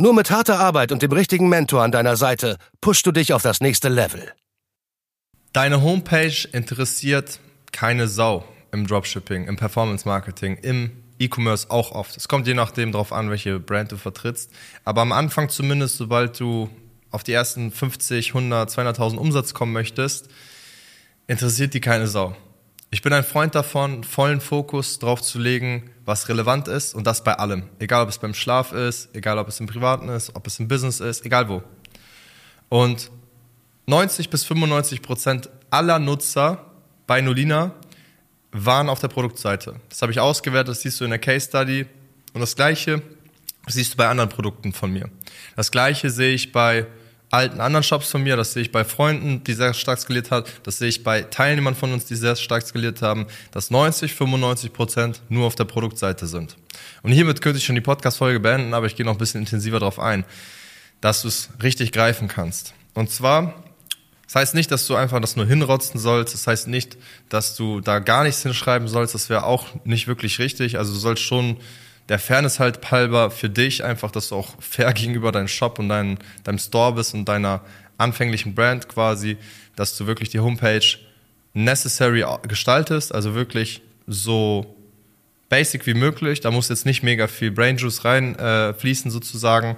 Nur mit harter Arbeit und dem richtigen Mentor an deiner Seite pushst du dich auf das nächste Level. Deine Homepage interessiert keine Sau im Dropshipping, im Performance Marketing, im E-Commerce auch oft. Es kommt je nachdem darauf an, welche Brand du vertrittst. Aber am Anfang zumindest, sobald du auf die ersten 50, 100, 200.000 Umsatz kommen möchtest, interessiert die keine Sau. Ich bin ein Freund davon, vollen Fokus drauf zu legen, was relevant ist und das bei allem. Egal, ob es beim Schlaf ist, egal, ob es im Privaten ist, ob es im Business ist, egal wo. Und 90 bis 95 Prozent aller Nutzer bei Nolina waren auf der Produktseite. Das habe ich ausgewertet, das siehst du in der Case Study. Und das Gleiche siehst du bei anderen Produkten von mir. Das Gleiche sehe ich bei alten anderen Shops von mir, das sehe ich bei Freunden, die sehr stark skaliert hat, das sehe ich bei Teilnehmern von uns, die sehr stark skaliert haben, dass 90, 95 Prozent nur auf der Produktseite sind. Und hiermit könnte ich schon die Podcast-Folge beenden, aber ich gehe noch ein bisschen intensiver darauf ein, dass du es richtig greifen kannst. Und zwar, das heißt nicht, dass du einfach das nur hinrotzen sollst, das heißt nicht, dass du da gar nichts hinschreiben sollst, das wäre auch nicht wirklich richtig, also du sollst schon der Fairness halt halber für dich einfach, dass du auch fair gegenüber deinem Shop und dein, deinem Store bist und deiner anfänglichen Brand quasi, dass du wirklich die Homepage necessary gestaltest, also wirklich so basic wie möglich. Da muss jetzt nicht mega viel Brain Juice reinfließen äh, sozusagen.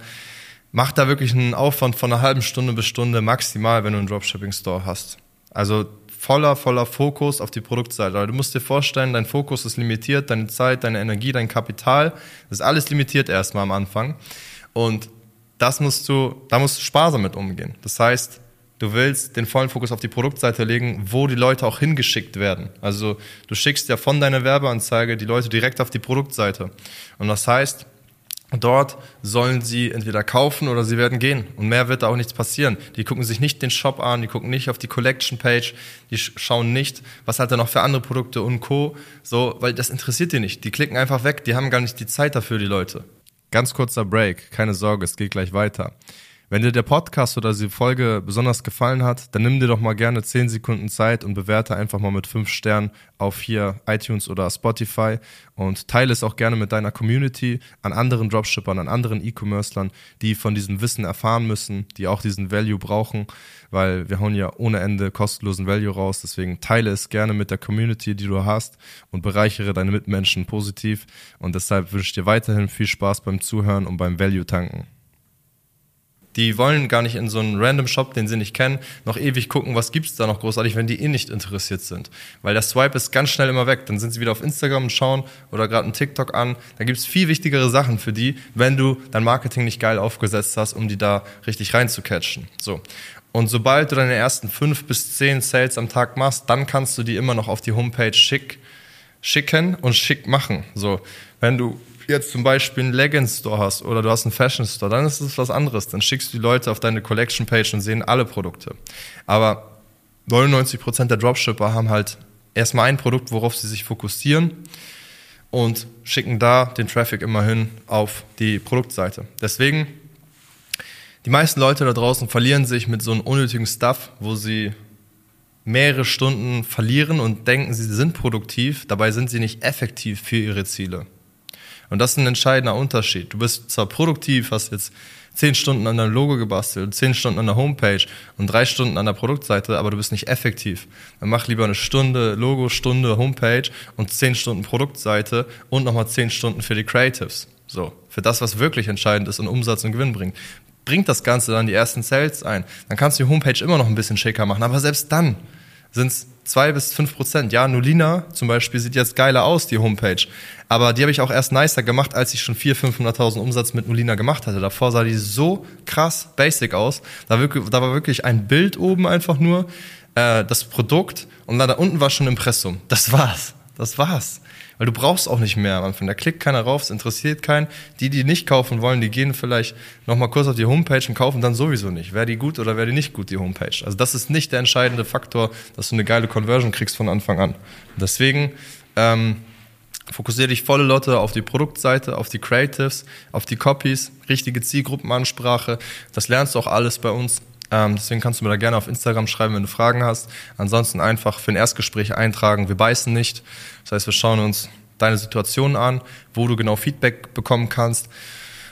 Mach da wirklich einen Aufwand von einer halben Stunde bis Stunde maximal, wenn du einen Dropshipping Store hast. Also voller, voller Fokus auf die Produktseite. du musst dir vorstellen, dein Fokus ist limitiert, deine Zeit, deine Energie, dein Kapital, das ist alles limitiert erstmal am Anfang. Und das musst du, da musst du sparsam mit umgehen. Das heißt, du willst den vollen Fokus auf die Produktseite legen, wo die Leute auch hingeschickt werden. Also du schickst ja von deiner Werbeanzeige die Leute direkt auf die Produktseite. Und das heißt, Dort sollen sie entweder kaufen oder sie werden gehen. Und mehr wird da auch nichts passieren. Die gucken sich nicht den Shop an, die gucken nicht auf die Collection Page, die schauen nicht, was hat er noch für andere Produkte und Co. So, weil das interessiert die nicht. Die klicken einfach weg, die haben gar nicht die Zeit dafür, die Leute. Ganz kurzer Break, keine Sorge, es geht gleich weiter. Wenn dir der Podcast oder die Folge besonders gefallen hat, dann nimm dir doch mal gerne 10 Sekunden Zeit und bewerte einfach mal mit 5 Sternen auf hier iTunes oder Spotify und teile es auch gerne mit deiner Community an anderen Dropshippern, an anderen E-Commercern, die von diesem Wissen erfahren müssen, die auch diesen Value brauchen, weil wir hauen ja ohne Ende kostenlosen Value raus. Deswegen teile es gerne mit der Community, die du hast und bereichere deine Mitmenschen positiv. Und deshalb wünsche ich dir weiterhin viel Spaß beim Zuhören und beim Value tanken. Die wollen gar nicht in so einen random Shop, den sie nicht kennen, noch ewig gucken, was gibt's da noch großartig, wenn die eh nicht interessiert sind. Weil der Swipe ist ganz schnell immer weg. Dann sind sie wieder auf Instagram und schauen oder gerade einen TikTok an. Da gibt's viel wichtigere Sachen für die, wenn du dein Marketing nicht geil aufgesetzt hast, um die da richtig reinzucatchen. So. Und sobald du deine ersten fünf bis zehn Sales am Tag machst, dann kannst du die immer noch auf die Homepage schick, schicken und schick machen. So. Wenn du jetzt zum Beispiel einen Leggings Store hast oder du hast einen Fashion Store, dann ist es was anderes. Dann schickst du die Leute auf deine Collection Page und sehen alle Produkte. Aber 99% der Dropshipper haben halt erstmal ein Produkt, worauf sie sich fokussieren und schicken da den Traffic immerhin auf die Produktseite. Deswegen, die meisten Leute da draußen verlieren sich mit so einem unnötigen Stuff, wo sie mehrere Stunden verlieren und denken, sie sind produktiv, dabei sind sie nicht effektiv für ihre Ziele. Und das ist ein entscheidender Unterschied. Du bist zwar produktiv, hast jetzt zehn Stunden an deinem Logo gebastelt, zehn Stunden an der Homepage und drei Stunden an der Produktseite, aber du bist nicht effektiv. Dann mach lieber eine Stunde Logo, Stunde Homepage und zehn Stunden Produktseite und nochmal zehn Stunden für die Creatives. So, für das, was wirklich entscheidend ist und Umsatz und Gewinn bringt. Bringt das Ganze dann die ersten Sales ein. Dann kannst du die Homepage immer noch ein bisschen schicker machen, aber selbst dann sind es zwei bis fünf Prozent. Ja, Nolina zum Beispiel sieht jetzt geiler aus, die Homepage. Aber die habe ich auch erst nicer gemacht, als ich schon 400.000, 500.000 Umsatz mit Nolina gemacht hatte. Davor sah die so krass basic aus. Da, wirklich, da war wirklich ein Bild oben einfach nur, äh, das Produkt und da, da unten war schon Impressum. Das war's. Das war's. Weil du brauchst auch nicht mehr am Anfang. Da klickt keiner rauf, es interessiert keinen. Die, die nicht kaufen wollen, die gehen vielleicht nochmal kurz auf die Homepage und kaufen dann sowieso nicht. Wäre die gut oder wäre die nicht gut, die Homepage? Also das ist nicht der entscheidende Faktor, dass du eine geile Conversion kriegst von Anfang an. Deswegen ähm, fokussiere dich volle Lotte auf die Produktseite, auf die Creatives, auf die Copies, richtige Zielgruppenansprache. Das lernst du auch alles bei uns. Ähm, deswegen kannst du mir da gerne auf Instagram schreiben, wenn du Fragen hast. Ansonsten einfach für ein Erstgespräch eintragen. Wir beißen nicht. Das heißt, wir schauen uns deine Situation an, wo du genau Feedback bekommen kannst.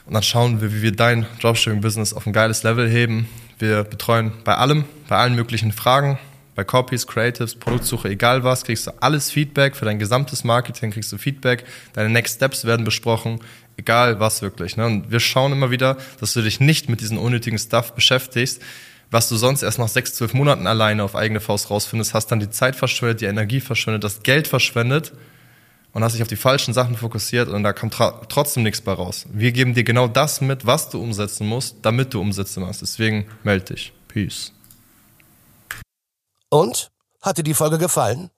Und dann schauen wir, wie wir dein Dropshipping-Business auf ein geiles Level heben. Wir betreuen bei allem, bei allen möglichen Fragen, bei Copies, Creatives, Produktsuche, egal was, kriegst du alles Feedback. Für dein gesamtes Marketing kriegst du Feedback. Deine Next Steps werden besprochen, egal was wirklich. Ne? Und wir schauen immer wieder, dass du dich nicht mit diesen unnötigen Stuff beschäftigst, was du sonst erst nach sechs, zwölf Monaten alleine auf eigene Faust rausfindest, hast dann die Zeit verschwendet, die Energie verschwendet, das Geld verschwendet und hast dich auf die falschen Sachen fokussiert und da kommt trotzdem nichts bei raus. Wir geben dir genau das mit, was du umsetzen musst, damit du Umsätze machst. Deswegen melde dich. Peace. Und? Hat dir die Folge gefallen?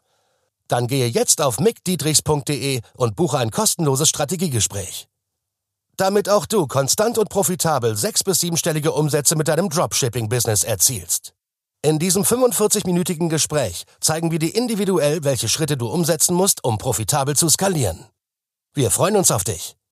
Dann gehe jetzt auf mickdietrichs.de und buche ein kostenloses Strategiegespräch damit auch du konstant und profitabel sechs- bis siebenstellige Umsätze mit deinem Dropshipping-Business erzielst. In diesem 45-minütigen Gespräch zeigen wir dir individuell, welche Schritte du umsetzen musst, um profitabel zu skalieren. Wir freuen uns auf dich.